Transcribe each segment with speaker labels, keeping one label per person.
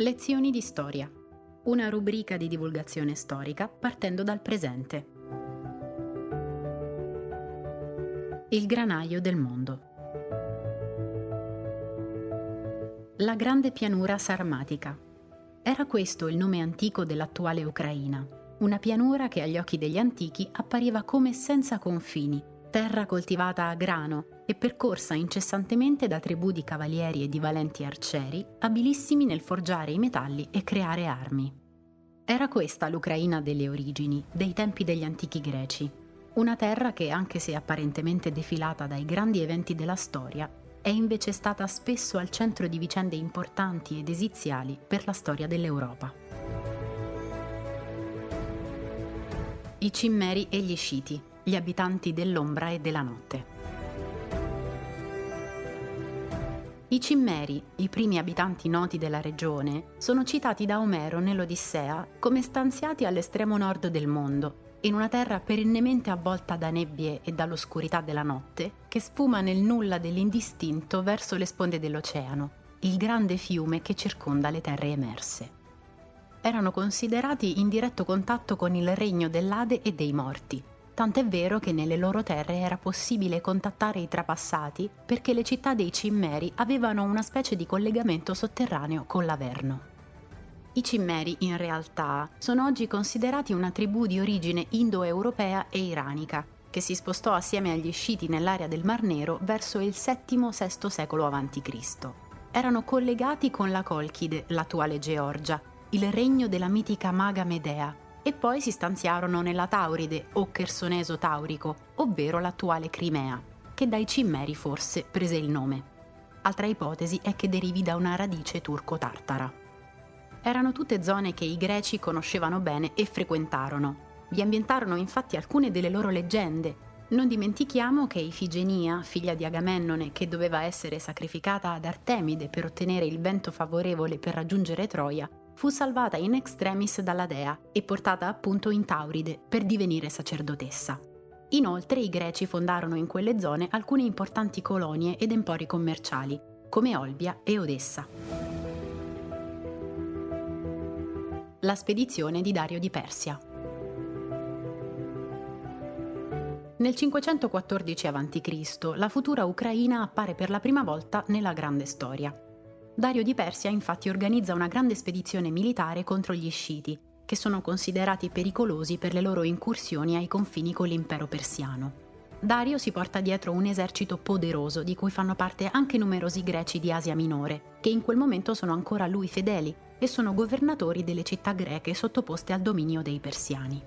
Speaker 1: Lezioni di storia. Una rubrica di divulgazione storica partendo dal presente. Il granaio del mondo. La grande pianura sarmatica. Era questo il nome antico dell'attuale Ucraina, una pianura che agli occhi degli antichi appariva come senza confini, terra coltivata a grano e percorsa incessantemente da tribù di cavalieri e di valenti arcieri, abilissimi nel forgiare i metalli e creare armi. Era questa l'Ucraina delle origini, dei tempi degli antichi greci. Una terra che, anche se apparentemente defilata dai grandi eventi della storia, è invece stata spesso al centro di vicende importanti ed esiziali per la storia dell'Europa. I Cimmeri e gli Sciti, gli abitanti dell'ombra e della notte. I Cimmeri, i primi abitanti noti della regione, sono citati da Omero nell'Odissea come stanziati all'estremo nord del mondo, in una terra perennemente avvolta da nebbie e dall'oscurità della notte, che sfuma nel nulla dell'indistinto verso le sponde dell'oceano, il grande fiume che circonda le terre emerse. Erano considerati in diretto contatto con il regno dell'Ade e dei morti, tant'è vero che nelle loro terre era possibile contattare i trapassati perché le città dei Cimmeri avevano una specie di collegamento sotterraneo con l'Averno. I Cimmeri, in realtà, sono oggi considerati una tribù di origine indoeuropea e iranica, che si spostò assieme agli Sciti nell'area del Mar Nero verso il VII-VI secolo a.C. Erano collegati con la Colchide, l'attuale Georgia, il regno della mitica maga Medea, e poi si stanziarono nella Tauride o Chersoneso Taurico, ovvero l'attuale Crimea, che dai Cimmeri forse prese il nome. Altra ipotesi è che derivi da una radice turco-tartara. Erano tutte zone che i greci conoscevano bene e frequentarono. Vi ambientarono infatti alcune delle loro leggende. Non dimentichiamo che Ifigenia, figlia di Agamennone che doveva essere sacrificata ad Artemide per ottenere il vento favorevole per raggiungere Troia, fu salvata in extremis dalla dea e portata appunto in Tauride per divenire sacerdotessa. Inoltre i greci fondarono in quelle zone alcune importanti colonie ed empori commerciali, come Olbia e Odessa. La spedizione di Dario di Persia. Nel 514 a.C. la futura Ucraina appare per la prima volta nella grande storia. Dario di Persia infatti organizza una grande spedizione militare contro gli Sciti, che sono considerati pericolosi per le loro incursioni ai confini con l'impero persiano. Dario si porta dietro un esercito poderoso di cui fanno parte anche numerosi greci di Asia Minore, che in quel momento sono ancora a lui fedeli e sono governatori delle città greche sottoposte al dominio dei persiani.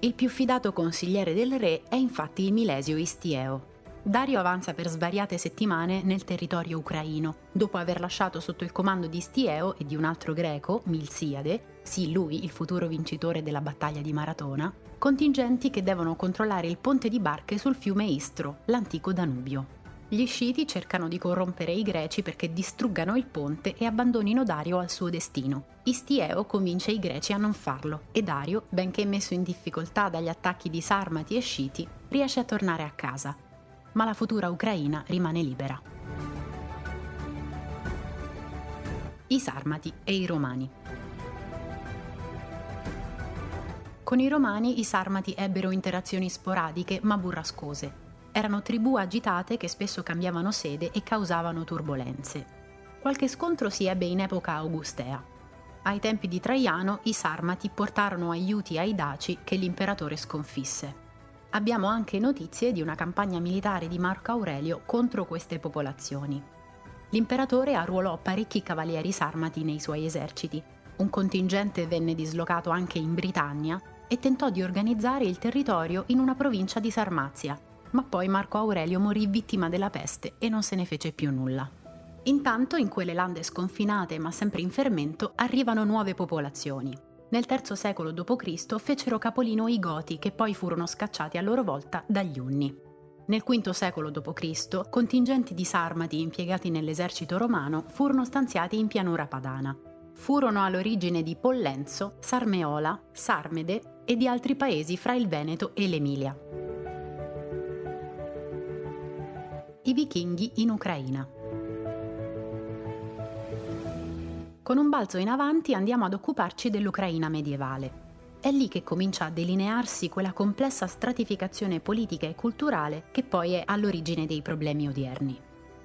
Speaker 1: Il più fidato consigliere del re è infatti il Milesio Istieo, Dario avanza per svariate settimane nel territorio ucraino, dopo aver lasciato sotto il comando di Stieo e di un altro greco, Milsiade, sì lui il futuro vincitore della battaglia di Maratona, contingenti che devono controllare il ponte di barche sul fiume Istro, l'antico Danubio. Gli sciti cercano di corrompere i greci perché distruggano il ponte e abbandonino Dario al suo destino. Istieo convince i greci a non farlo e Dario, benché messo in difficoltà dagli attacchi di Sarmati e Sciti, riesce a tornare a casa ma la futura Ucraina rimane libera. I Sarmati e i Romani. Con i Romani i Sarmati ebbero interazioni sporadiche ma burrascose. Erano tribù agitate che spesso cambiavano sede e causavano turbolenze. Qualche scontro si ebbe in epoca augustea. Ai tempi di Traiano i Sarmati portarono aiuti ai Daci che l'imperatore sconfisse abbiamo anche notizie di una campagna militare di Marco Aurelio contro queste popolazioni. L'imperatore arruolò parecchi cavalieri sarmati nei suoi eserciti, un contingente venne dislocato anche in Britannia e tentò di organizzare il territorio in una provincia di Sarmazia, ma poi Marco Aurelio morì vittima della peste e non se ne fece più nulla. Intanto in quelle lande sconfinate ma sempre in fermento arrivano nuove popolazioni. Nel III secolo d.C. fecero capolino i Goti che poi furono scacciati a loro volta dagli Unni. Nel V secolo d.C. contingenti di sarmati impiegati nell'esercito romano furono stanziati in pianura padana. Furono all'origine di Pollenzo, Sarmeola, Sarmede e di altri paesi fra il Veneto e l'Emilia. I vichinghi in Ucraina. Con un balzo in avanti andiamo ad occuparci dell'Ucraina medievale. È lì che comincia a delinearsi quella complessa stratificazione politica e culturale che poi è all'origine dei problemi odierni.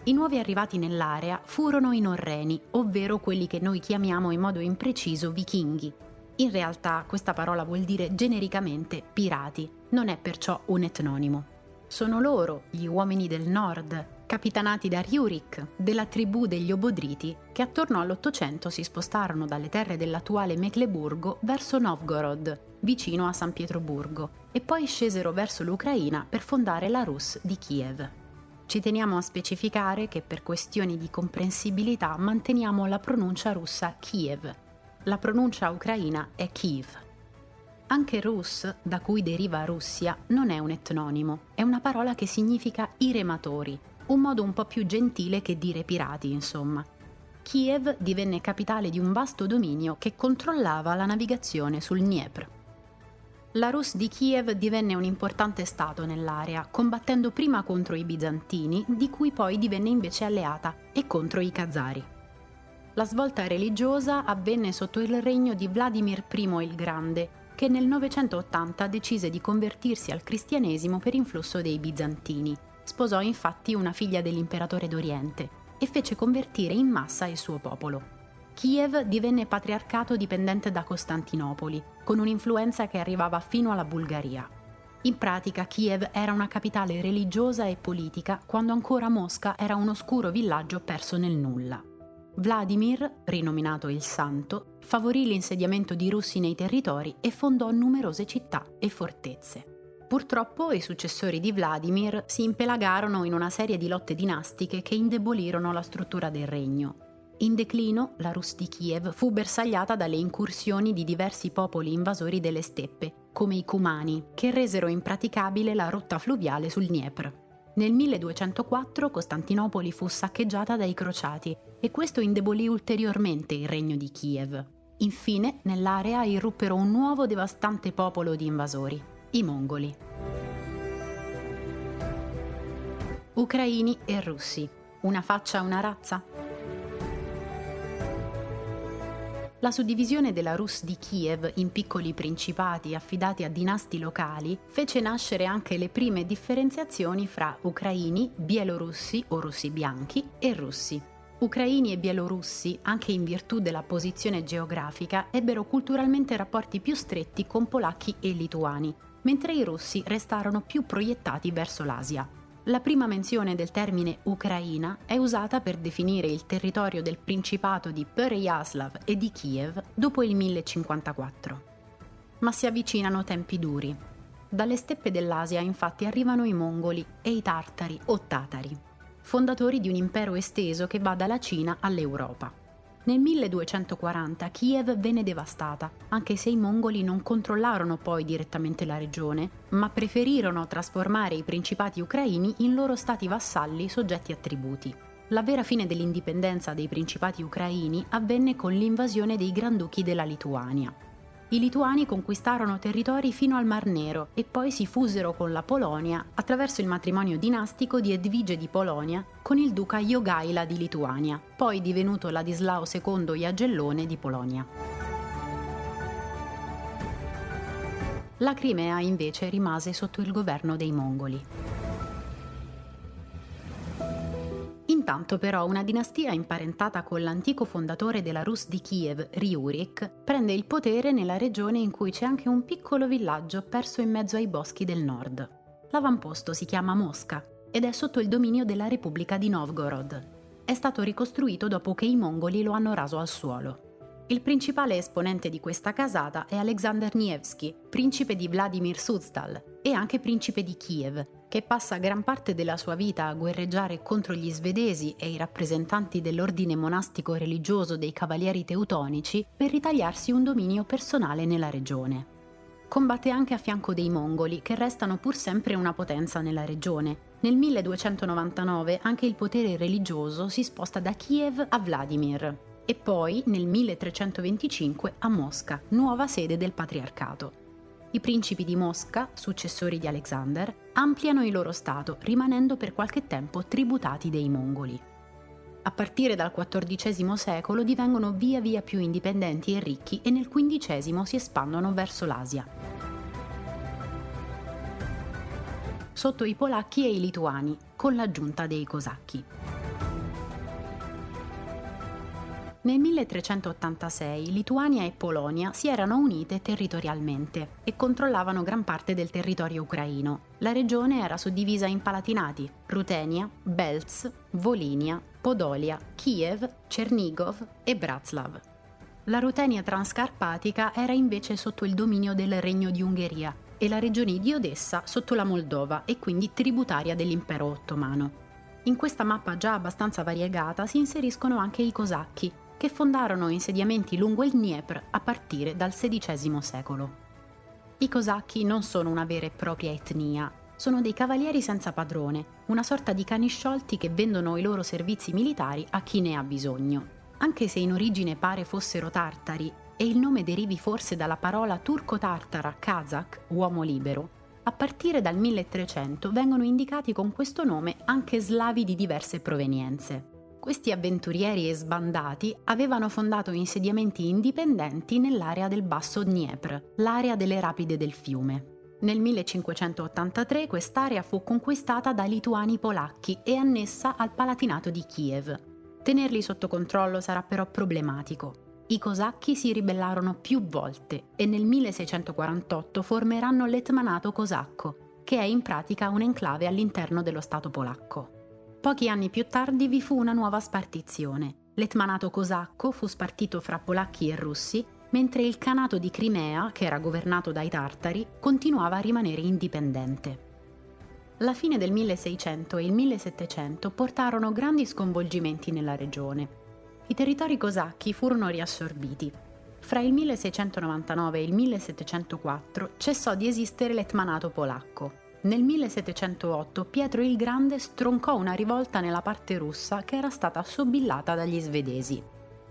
Speaker 1: I nuovi arrivati nell'area furono i norreni, ovvero quelli che noi chiamiamo in modo impreciso vichinghi. In realtà questa parola vuol dire genericamente pirati, non è perciò un etnonimo. Sono loro, gli uomini del nord, capitanati da Riurik, della tribù degli Obodriti, che attorno all'Ottocento si spostarono dalle terre dell'attuale Mecleburgo verso Novgorod, vicino a San Pietroburgo, e poi scesero verso l'Ucraina per fondare la Rus di Kiev. Ci teniamo a specificare che per questioni di comprensibilità manteniamo la pronuncia russa Kiev. La pronuncia ucraina è Kiev. Anche Rus, da cui deriva Russia, non è un etnonimo, è una parola che significa i rematori, un modo un po' più gentile che dire pirati, insomma. Kiev divenne capitale di un vasto dominio che controllava la navigazione sul Dniepr. La Rus di Kiev divenne un importante stato nell'area, combattendo prima contro i bizantini, di cui poi divenne invece alleata, e contro i Khazari. La svolta religiosa avvenne sotto il regno di Vladimir I il Grande, che nel 980 decise di convertirsi al cristianesimo per influsso dei bizantini. Sposò infatti una figlia dell'imperatore d'Oriente e fece convertire in massa il suo popolo. Kiev divenne patriarcato dipendente da Costantinopoli, con un'influenza che arrivava fino alla Bulgaria. In pratica Kiev era una capitale religiosa e politica quando ancora Mosca era un oscuro villaggio perso nel nulla. Vladimir, rinominato il Santo, favorì l'insediamento di russi nei territori e fondò numerose città e fortezze. Purtroppo i successori di Vladimir si impelagarono in una serie di lotte dinastiche che indebolirono la struttura del regno. In declino, la Rus di Kiev fu bersagliata dalle incursioni di diversi popoli invasori delle steppe, come i Cumani, che resero impraticabile la rotta fluviale sul Dniepr. Nel 1204 Costantinopoli fu saccheggiata dai crociati e questo indebolì ulteriormente il regno di Kiev. Infine, nell'area irruppero un nuovo devastante popolo di invasori, i mongoli. Ucraini e russi. Una faccia, una razza? La suddivisione della Rus di Kiev in piccoli principati affidati a dinasti locali fece nascere anche le prime differenziazioni fra ucraini, bielorussi o russi bianchi e russi. Ucraini e bielorussi, anche in virtù della posizione geografica, ebbero culturalmente rapporti più stretti con polacchi e lituani, mentre i russi restarono più proiettati verso l'Asia. La prima menzione del termine Ucraina è usata per definire il territorio del Principato di Pereyaslav e di Kiev dopo il 1054. Ma si avvicinano tempi duri. Dalle steppe dell'Asia infatti arrivano i mongoli e i tartari o tatari, fondatori di un impero esteso che va dalla Cina all'Europa. Nel 1240 Kiev venne devastata, anche se i mongoli non controllarono poi direttamente la regione, ma preferirono trasformare i principati ucraini in loro stati vassalli soggetti a tributi. La vera fine dell'indipendenza dei principati ucraini avvenne con l'invasione dei granduchi della Lituania. I lituani conquistarono territori fino al Mar Nero e poi si fusero con la Polonia attraverso il matrimonio dinastico di Edvige di Polonia con il duca Jogaila di Lituania, poi divenuto Ladislao II Jagellone di Polonia. La Crimea invece rimase sotto il governo dei mongoli. Intanto però una dinastia imparentata con l'antico fondatore della Rus di Kiev, Riurik, prende il potere nella regione in cui c'è anche un piccolo villaggio perso in mezzo ai boschi del nord. L'avamposto si chiama Mosca ed è sotto il dominio della Repubblica di Novgorod. È stato ricostruito dopo che i mongoli lo hanno raso al suolo. Il principale esponente di questa casata è Alexander Nevsky, principe di Vladimir Suzdal e anche principe di Kiev, che passa gran parte della sua vita a guerreggiare contro gli svedesi e i rappresentanti dell'ordine monastico religioso dei Cavalieri Teutonici per ritagliarsi un dominio personale nella regione. Combatte anche a fianco dei mongoli, che restano pur sempre una potenza nella regione. Nel 1299 anche il potere religioso si sposta da Kiev a Vladimir e poi nel 1325 a Mosca, nuova sede del patriarcato. I principi di Mosca, successori di Alexander, ampliano il loro stato, rimanendo per qualche tempo tributati dei mongoli. A partire dal XIV secolo divengono via via più indipendenti e ricchi e nel XV si espandono verso l'Asia. Sotto i polacchi e i lituani, con l'aggiunta dei cosacchi. Nel 1386 Lituania e Polonia si erano unite territorialmente e controllavano gran parte del territorio ucraino. La regione era suddivisa in palatinati, Rutenia, Belz, Volinia, Podolia, Kiev, Chernigov e Bratslav. La Rutenia transcarpatica era invece sotto il dominio del Regno di Ungheria e la regione di Odessa sotto la Moldova e quindi tributaria dell'impero ottomano. In questa mappa già abbastanza variegata si inseriscono anche i cosacchi, che fondarono insediamenti lungo il Dniepr a partire dal XVI secolo. I cosacchi non sono una vera e propria etnia, sono dei cavalieri senza padrone, una sorta di cani sciolti che vendono i loro servizi militari a chi ne ha bisogno. Anche se in origine pare fossero tartari e il nome derivi forse dalla parola turco-tartara kazakh, uomo libero, a partire dal 1300 vengono indicati con questo nome anche slavi di diverse provenienze. Questi avventurieri e sbandati avevano fondato insediamenti indipendenti nell'area del Basso Dniepr, l'area delle rapide del fiume. Nel 1583 quest'area fu conquistata dai lituani polacchi e annessa al Palatinato di Kiev. Tenerli sotto controllo sarà però problematico. I cosacchi si ribellarono più volte e nel 1648 formeranno l'Etmanato cosacco, che è in pratica un'enclave all'interno dello Stato polacco. Pochi anni più tardi vi fu una nuova spartizione. L'etmanato cosacco fu spartito fra polacchi e russi, mentre il Canato di Crimea, che era governato dai tartari, continuava a rimanere indipendente. La fine del 1600 e il 1700 portarono grandi sconvolgimenti nella regione. I territori cosacchi furono riassorbiti. Fra il 1699 e il 1704 cessò di esistere l'etmanato polacco. Nel 1708 Pietro il Grande stroncò una rivolta nella parte russa che era stata sobillata dagli svedesi.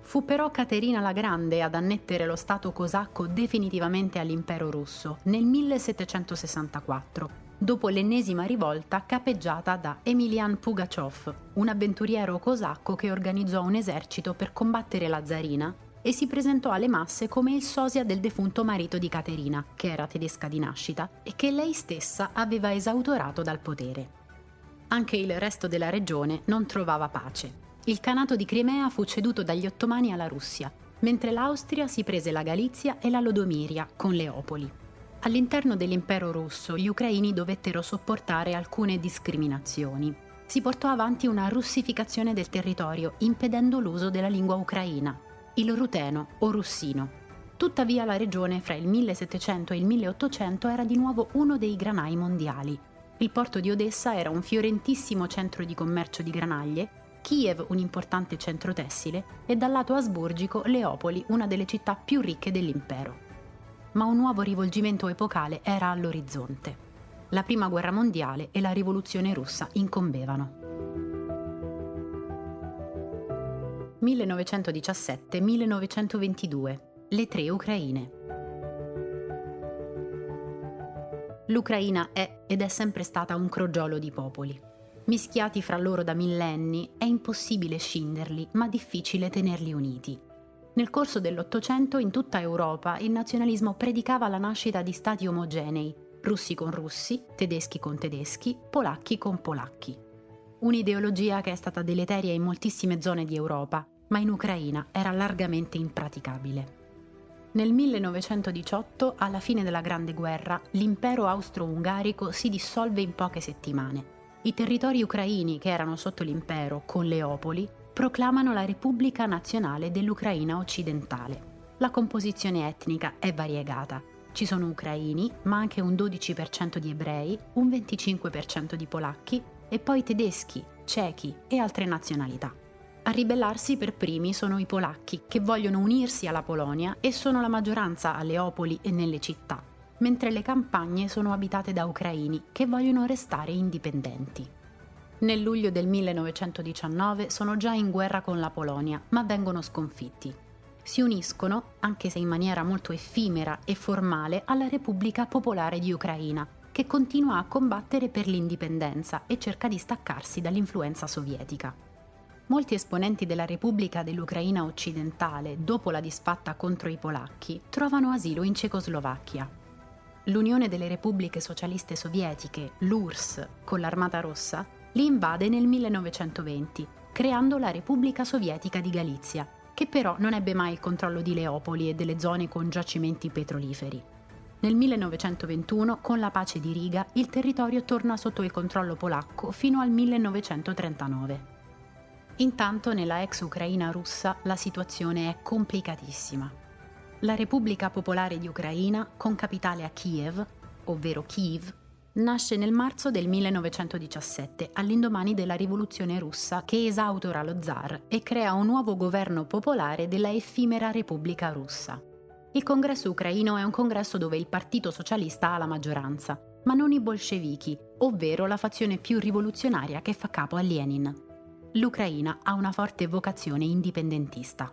Speaker 1: Fu però Caterina la Grande ad annettere lo Stato cosacco definitivamente all'impero russo nel 1764, dopo l'ennesima rivolta capeggiata da Emilian Pugaciov, un avventuriero cosacco che organizzò un esercito per combattere la zarina e si presentò alle masse come il sosia del defunto marito di Caterina, che era tedesca di nascita e che lei stessa aveva esautorato dal potere. Anche il resto della regione non trovava pace. Il Canato di Crimea fu ceduto dagli ottomani alla Russia, mentre l'Austria si prese la Galizia e la Lodomiria con Leopoli. All'interno dell'impero russo gli ucraini dovettero sopportare alcune discriminazioni. Si portò avanti una russificazione del territorio, impedendo l'uso della lingua ucraina, il ruteno o russino. Tuttavia la regione fra il 1700 e il 1800 era di nuovo uno dei granai mondiali. Il porto di Odessa era un fiorentissimo centro di commercio di granaglie, Kiev un importante centro tessile e dal lato asburgico Leopoli una delle città più ricche dell'impero. Ma un nuovo rivolgimento epocale era all'orizzonte. La Prima Guerra Mondiale e la Rivoluzione russa incombevano. 1917-1922, le tre Ucraine. L'Ucraina è ed è sempre stata un crogiolo di popoli. Mischiati fra loro da millenni, è impossibile scinderli, ma difficile tenerli uniti. Nel corso dell'Ottocento in tutta Europa il nazionalismo predicava la nascita di stati omogenei, russi con russi, tedeschi con tedeschi, polacchi con polacchi. Un'ideologia che è stata deleteria in moltissime zone di Europa, ma in Ucraina era largamente impraticabile. Nel 1918, alla fine della Grande Guerra, l'impero austro-ungarico si dissolve in poche settimane. I territori ucraini che erano sotto l'impero, con Leopoli, proclamano la Repubblica Nazionale dell'Ucraina occidentale. La composizione etnica è variegata. Ci sono ucraini, ma anche un 12% di ebrei, un 25% di polacchi e poi tedeschi, cechi e altre nazionalità. A ribellarsi per primi sono i polacchi, che vogliono unirsi alla Polonia e sono la maggioranza a Leopoli e nelle città, mentre le campagne sono abitate da ucraini che vogliono restare indipendenti. Nel luglio del 1919 sono già in guerra con la Polonia, ma vengono sconfitti. Si uniscono, anche se in maniera molto effimera e formale, alla Repubblica Popolare di Ucraina, che continua a combattere per l'indipendenza e cerca di staccarsi dall'influenza sovietica. Molti esponenti della Repubblica dell'Ucraina occidentale, dopo la disfatta contro i polacchi, trovano asilo in Cecoslovacchia. L'Unione delle Repubbliche Socialiste Sovietiche, l'URSS, con l'Armata Rossa, li invade nel 1920, creando la Repubblica Sovietica di Galizia, che però non ebbe mai il controllo di Leopoli e delle zone con giacimenti petroliferi. Nel 1921, con la pace di Riga, il territorio torna sotto il controllo polacco fino al 1939. Intanto nella ex Ucraina russa la situazione è complicatissima. La Repubblica Popolare di Ucraina, con capitale a Kiev, ovvero Kiev, nasce nel marzo del 1917, all'indomani della rivoluzione russa che esautora lo zar e crea un nuovo governo popolare della effimera Repubblica russa. Il congresso ucraino è un congresso dove il Partito Socialista ha la maggioranza, ma non i bolscevichi, ovvero la fazione più rivoluzionaria che fa capo a Lenin. L'Ucraina ha una forte vocazione indipendentista.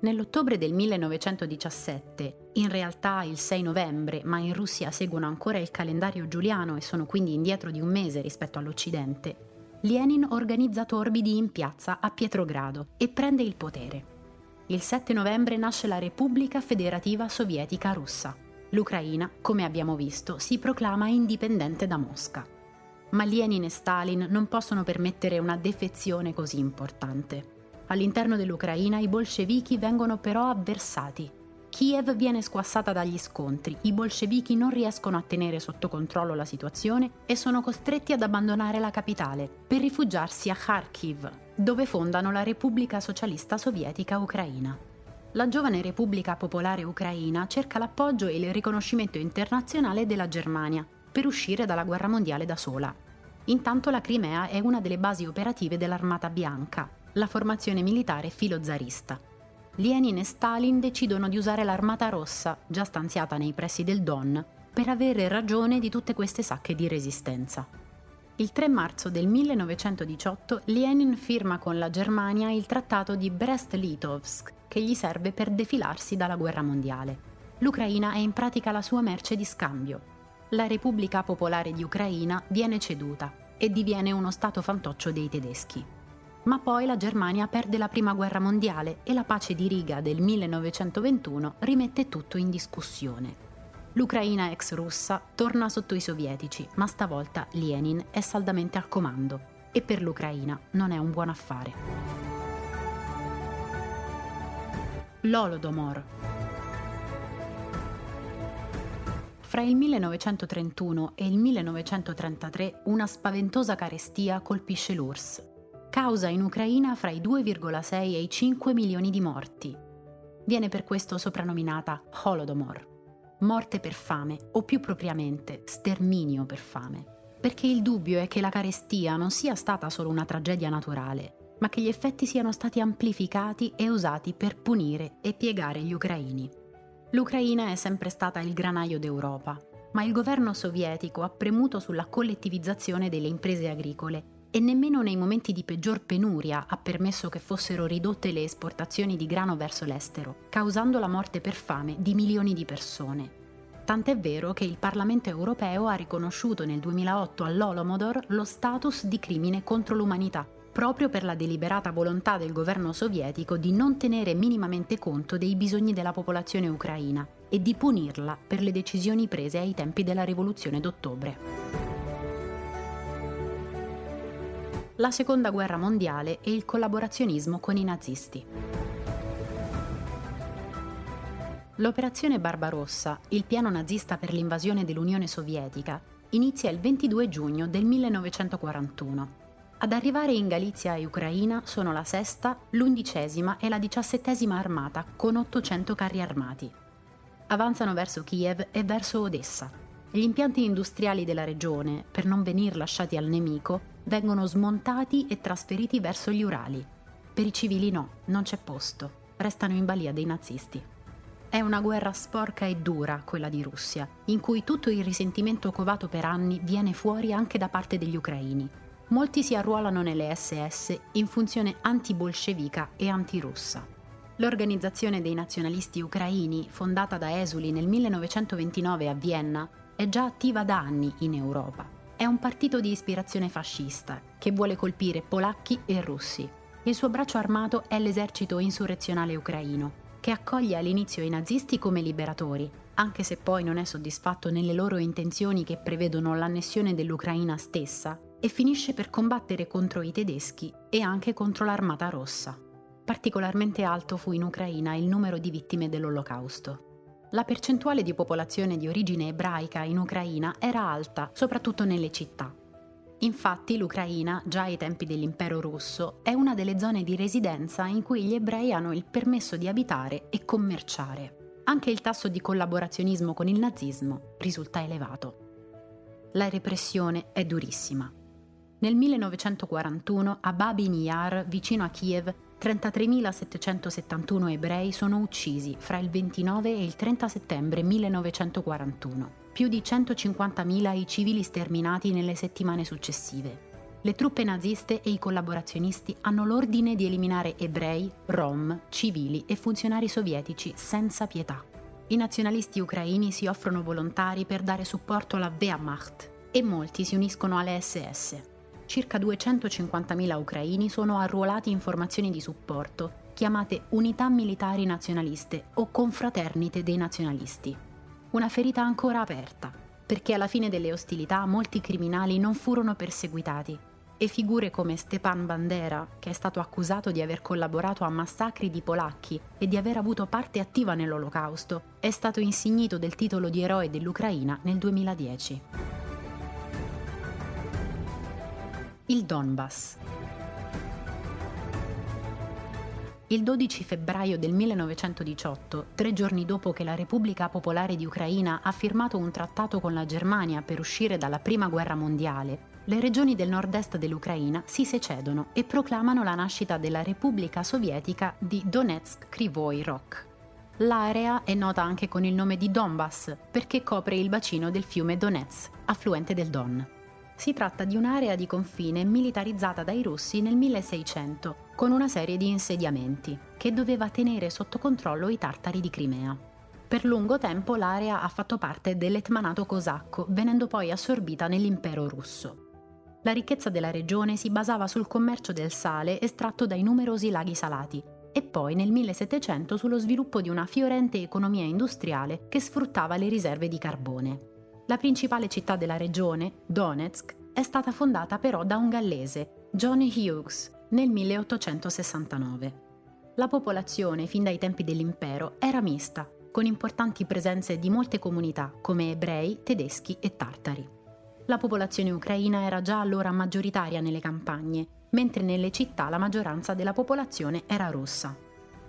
Speaker 1: Nell'ottobre del 1917, in realtà il 6 novembre, ma in Russia seguono ancora il calendario giuliano e sono quindi indietro di un mese rispetto all'Occidente, Lenin organizza torbidi in piazza a Pietrogrado e prende il potere. Il 7 novembre nasce la Repubblica Federativa Sovietica Russa. L'Ucraina, come abbiamo visto, si proclama indipendente da Mosca. Ma Lenin e Stalin non possono permettere una defezione così importante. All'interno dell'Ucraina i bolscevichi vengono però avversati. Kiev viene squassata dagli scontri, i bolscevichi non riescono a tenere sotto controllo la situazione e sono costretti ad abbandonare la capitale per rifugiarsi a Kharkiv, dove fondano la Repubblica Socialista Sovietica Ucraina. La giovane Repubblica Popolare Ucraina cerca l'appoggio e il riconoscimento internazionale della Germania per uscire dalla guerra mondiale da sola. Intanto la Crimea è una delle basi operative dell'Armata Bianca, la formazione militare filozarista. Lenin e Stalin decidono di usare l'Armata Rossa, già stanziata nei pressi del Don, per avere ragione di tutte queste sacche di resistenza. Il 3 marzo del 1918 Lenin firma con la Germania il trattato di Brest-Litovsk, che gli serve per defilarsi dalla guerra mondiale. L'Ucraina è in pratica la sua merce di scambio. La Repubblica Popolare di Ucraina viene ceduta e diviene uno stato fantoccio dei tedeschi. Ma poi la Germania perde la Prima Guerra Mondiale e la pace di Riga del 1921 rimette tutto in discussione. L'Ucraina ex russa torna sotto i sovietici, ma stavolta Lenin è saldamente al comando e per l'Ucraina non è un buon affare. L'Olodomor. Fra il 1931 e il 1933 una spaventosa carestia colpisce l'URSS. Causa in Ucraina fra i 2,6 e i 5 milioni di morti. Viene per questo soprannominata Holodomor morte per fame o più propriamente sterminio per fame, perché il dubbio è che la carestia non sia stata solo una tragedia naturale, ma che gli effetti siano stati amplificati e usati per punire e piegare gli ucraini. L'Ucraina è sempre stata il granaio d'Europa, ma il governo sovietico ha premuto sulla collettivizzazione delle imprese agricole e nemmeno nei momenti di peggior penuria ha permesso che fossero ridotte le esportazioni di grano verso l'estero, causando la morte per fame di milioni di persone. Tant'è vero che il Parlamento europeo ha riconosciuto nel 2008 all'Olomodor lo status di crimine contro l'umanità, proprio per la deliberata volontà del governo sovietico di non tenere minimamente conto dei bisogni della popolazione ucraina e di punirla per le decisioni prese ai tempi della rivoluzione d'ottobre. La Seconda Guerra Mondiale e il collaborazionismo con i nazisti. L'operazione Barbarossa, il piano nazista per l'invasione dell'Unione Sovietica, inizia il 22 giugno del 1941. Ad arrivare in Galizia e Ucraina sono la sesta, l'undicesima e la diciassettesima armata con 800 carri armati. Avanzano verso Kiev e verso Odessa. Gli impianti industriali della regione, per non venir lasciati al nemico, vengono smontati e trasferiti verso gli Urali. Per i civili no, non c'è posto, restano in balia dei nazisti. È una guerra sporca e dura quella di Russia, in cui tutto il risentimento covato per anni viene fuori anche da parte degli ucraini. Molti si arruolano nelle SS in funzione anti-bolscevica e antirussa. L'organizzazione dei nazionalisti ucraini, fondata da esuli nel 1929 a Vienna, è già attiva da anni in Europa. È un partito di ispirazione fascista che vuole colpire polacchi e russi. Il suo braccio armato è l'esercito insurrezionale ucraino, che accoglie all'inizio i nazisti come liberatori, anche se poi non è soddisfatto nelle loro intenzioni che prevedono l'annessione dell'Ucraina stessa, e finisce per combattere contro i tedeschi e anche contro l'Armata Rossa. Particolarmente alto fu in Ucraina il numero di vittime dell'Olocausto. La percentuale di popolazione di origine ebraica in Ucraina era alta, soprattutto nelle città. Infatti l'Ucraina, già ai tempi dell'impero russo, è una delle zone di residenza in cui gli ebrei hanno il permesso di abitare e commerciare. Anche il tasso di collaborazionismo con il nazismo risulta elevato. La repressione è durissima. Nel 1941 a Babin Yar, vicino a Kiev, 33.771 ebrei sono uccisi fra il 29 e il 30 settembre 1941, più di 150.000 i civili sterminati nelle settimane successive. Le truppe naziste e i collaborazionisti hanno l'ordine di eliminare ebrei, rom, civili e funzionari sovietici senza pietà. I nazionalisti ucraini si offrono volontari per dare supporto alla Wehrmacht e molti si uniscono alle SS circa 250.000 ucraini sono arruolati in formazioni di supporto, chiamate unità militari nazionaliste o confraternite dei nazionalisti. Una ferita ancora aperta, perché alla fine delle ostilità molti criminali non furono perseguitati e figure come Stepan Bandera, che è stato accusato di aver collaborato a massacri di polacchi e di aver avuto parte attiva nell'Olocausto, è stato insignito del titolo di eroe dell'Ucraina nel 2010. Il Donbass. Il 12 febbraio del 1918, tre giorni dopo che la Repubblica Popolare di Ucraina ha firmato un trattato con la Germania per uscire dalla Prima Guerra Mondiale, le regioni del nord-est dell'Ucraina si secedono e proclamano la nascita della Repubblica Sovietica di Donetsk-Krivoy Rok. L'area è nota anche con il nome di Donbass perché copre il bacino del fiume Donetsk, affluente del Don. Si tratta di un'area di confine militarizzata dai russi nel 1600, con una serie di insediamenti, che doveva tenere sotto controllo i tartari di Crimea. Per lungo tempo l'area ha fatto parte dell'etmanato cosacco, venendo poi assorbita nell'impero russo. La ricchezza della regione si basava sul commercio del sale estratto dai numerosi laghi salati e poi nel 1700 sullo sviluppo di una fiorente economia industriale che sfruttava le riserve di carbone. La principale città della regione, Donetsk, è stata fondata però da un gallese, Johnny Hughes, nel 1869. La popolazione, fin dai tempi dell'impero, era mista, con importanti presenze di molte comunità come ebrei, tedeschi e tartari. La popolazione ucraina era già allora maggioritaria nelle campagne, mentre nelle città la maggioranza della popolazione era russa.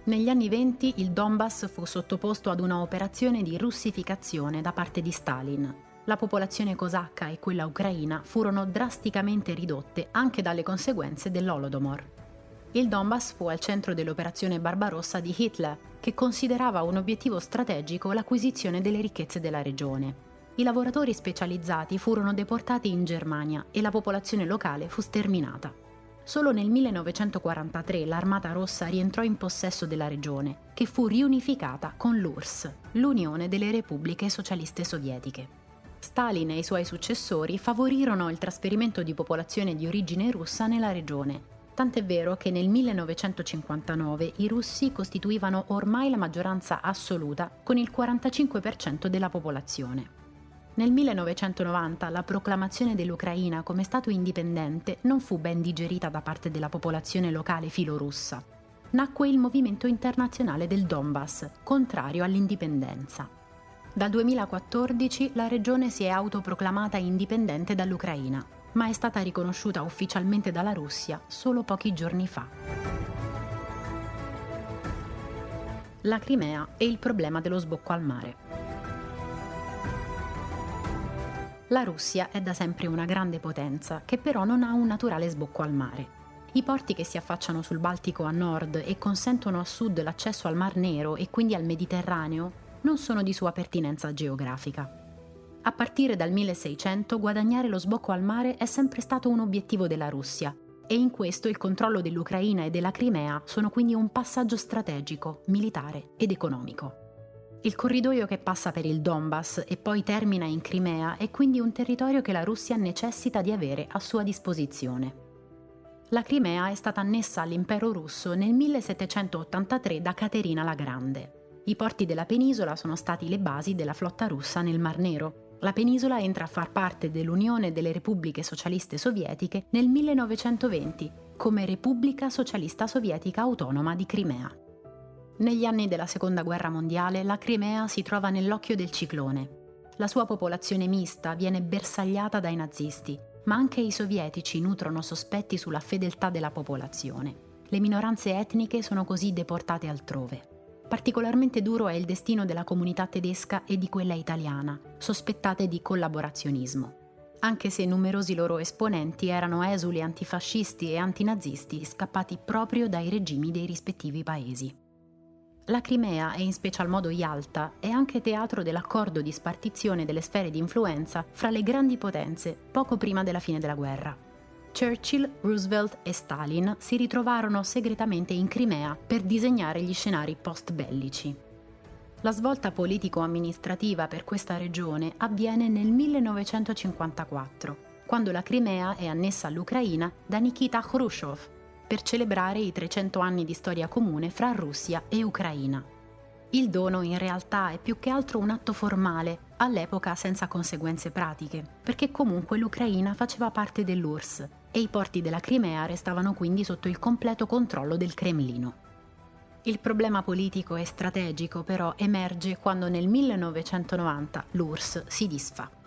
Speaker 1: Negli anni venti il Donbass fu sottoposto ad una operazione di russificazione da parte di Stalin. La popolazione cosacca e quella ucraina furono drasticamente ridotte anche dalle conseguenze dell'Holodomor. Il Donbass fu al centro dell'operazione Barbarossa di Hitler, che considerava un obiettivo strategico l'acquisizione delle ricchezze della regione. I lavoratori specializzati furono deportati in Germania e la popolazione locale fu sterminata. Solo nel 1943 l'Armata Rossa rientrò in possesso della regione, che fu riunificata con l'URSS, l'Unione delle Repubbliche Socialiste Sovietiche. Stalin e i suoi successori favorirono il trasferimento di popolazione di origine russa nella regione, tant'è vero che nel 1959 i russi costituivano ormai la maggioranza assoluta con il 45% della popolazione. Nel 1990 la proclamazione dell'Ucraina come Stato indipendente non fu ben digerita da parte della popolazione locale filorussa. Nacque il movimento internazionale del Donbass, contrario all'indipendenza. Dal 2014 la regione si è autoproclamata indipendente dall'Ucraina. ma è stata riconosciuta ufficialmente dalla Russia solo pochi giorni fa. La Crimea e il problema dello sbocco al mare. La Russia è da sempre una grande potenza che però non ha un naturale sbocco al mare. I porti che si affacciano sul Baltico a nord e consentono a sud l'accesso al Mar Nero e quindi al Mediterraneo non sono di sua pertinenza geografica. A partire dal 1600 guadagnare lo sbocco al mare è sempre stato un obiettivo della Russia e in questo il controllo dell'Ucraina e della Crimea sono quindi un passaggio strategico, militare ed economico. Il corridoio che passa per il Donbass e poi termina in Crimea è quindi un territorio che la Russia necessita di avere a sua disposizione. La Crimea è stata annessa all'impero russo nel 1783 da Caterina la Grande. I porti della penisola sono stati le basi della flotta russa nel Mar Nero la penisola entra a far parte dell'Unione delle Repubbliche Socialiste Sovietiche nel 1920 come Repubblica Socialista Sovietica Autonoma di Crimea. Negli anni della Seconda Guerra Mondiale la Crimea si trova nell'occhio del ciclone. La sua popolazione mista viene bersagliata dai nazisti, ma anche i sovietici nutrono sospetti sulla fedeltà della popolazione. Le minoranze etniche sono così deportate altrove. Particolarmente duro è il destino della comunità tedesca e di quella italiana, sospettate di collaborazionismo anche se numerosi loro esponenti erano esuli antifascisti e antinazisti scappati proprio dai regimi dei rispettivi paesi. La Crimea, e in special modo Yalta, è anche teatro dell'accordo di spartizione delle sfere di influenza fra le grandi potenze poco prima della fine della guerra. Churchill, Roosevelt e Stalin si ritrovarono segretamente in Crimea per disegnare gli scenari post-bellici. La svolta politico-amministrativa per questa regione avviene nel 1954, quando la Crimea è annessa all'Ucraina da Nikita Khrushchev per celebrare i 300 anni di storia comune fra Russia e Ucraina. Il dono in realtà è più che altro un atto formale, all'epoca senza conseguenze pratiche, perché comunque l'Ucraina faceva parte dell'URSS e i porti della Crimea restavano quindi sotto il completo controllo del Cremlino. Il problema politico e strategico però emerge quando nel 1990 l'URSS si disfa.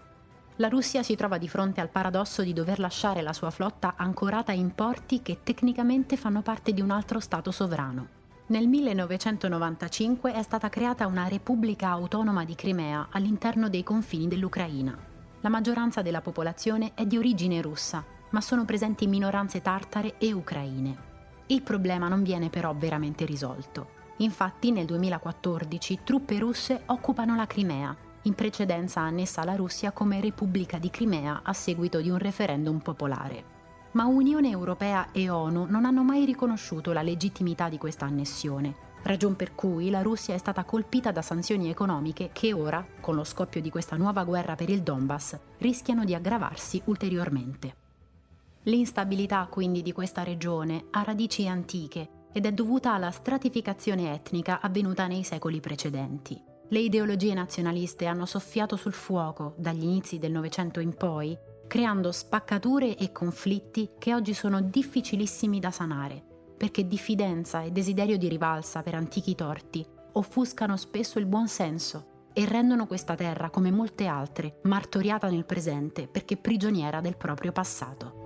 Speaker 1: La Russia si trova di fronte al paradosso di dover lasciare la sua flotta ancorata in porti che tecnicamente fanno parte di un altro Stato sovrano. Nel 1995 è stata creata una Repubblica Autonoma di Crimea all'interno dei confini dell'Ucraina. La maggioranza della popolazione è di origine russa ma sono presenti minoranze tartare e ucraine. Il problema non viene però veramente risolto. Infatti nel 2014 truppe russe occupano la Crimea, in precedenza annessa alla Russia come Repubblica di Crimea a seguito di un referendum popolare. Ma Unione Europea e ONU non hanno mai riconosciuto la legittimità di questa annessione, ragion per cui la Russia è stata colpita da sanzioni economiche che ora, con lo scoppio di questa nuova guerra per il Donbass, rischiano di aggravarsi ulteriormente. L'instabilità quindi di questa regione ha radici antiche ed è dovuta alla stratificazione etnica avvenuta nei secoli precedenti. Le ideologie nazionaliste hanno soffiato sul fuoco dagli inizi del Novecento in poi, creando spaccature e conflitti che oggi sono difficilissimi da sanare, perché diffidenza e desiderio di rivalsa per antichi torti offuscano spesso il buon senso e rendono questa terra, come molte altre, martoriata nel presente perché prigioniera del proprio passato.